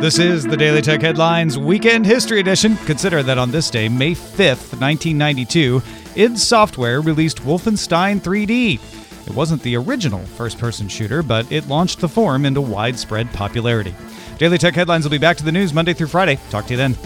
This is the Daily Tech Headlines Weekend History Edition. Consider that on this day, May 5th, 1992, id Software released Wolfenstein 3D. It wasn't the original first person shooter, but it launched the form into widespread popularity. Daily Tech Headlines will be back to the news Monday through Friday. Talk to you then.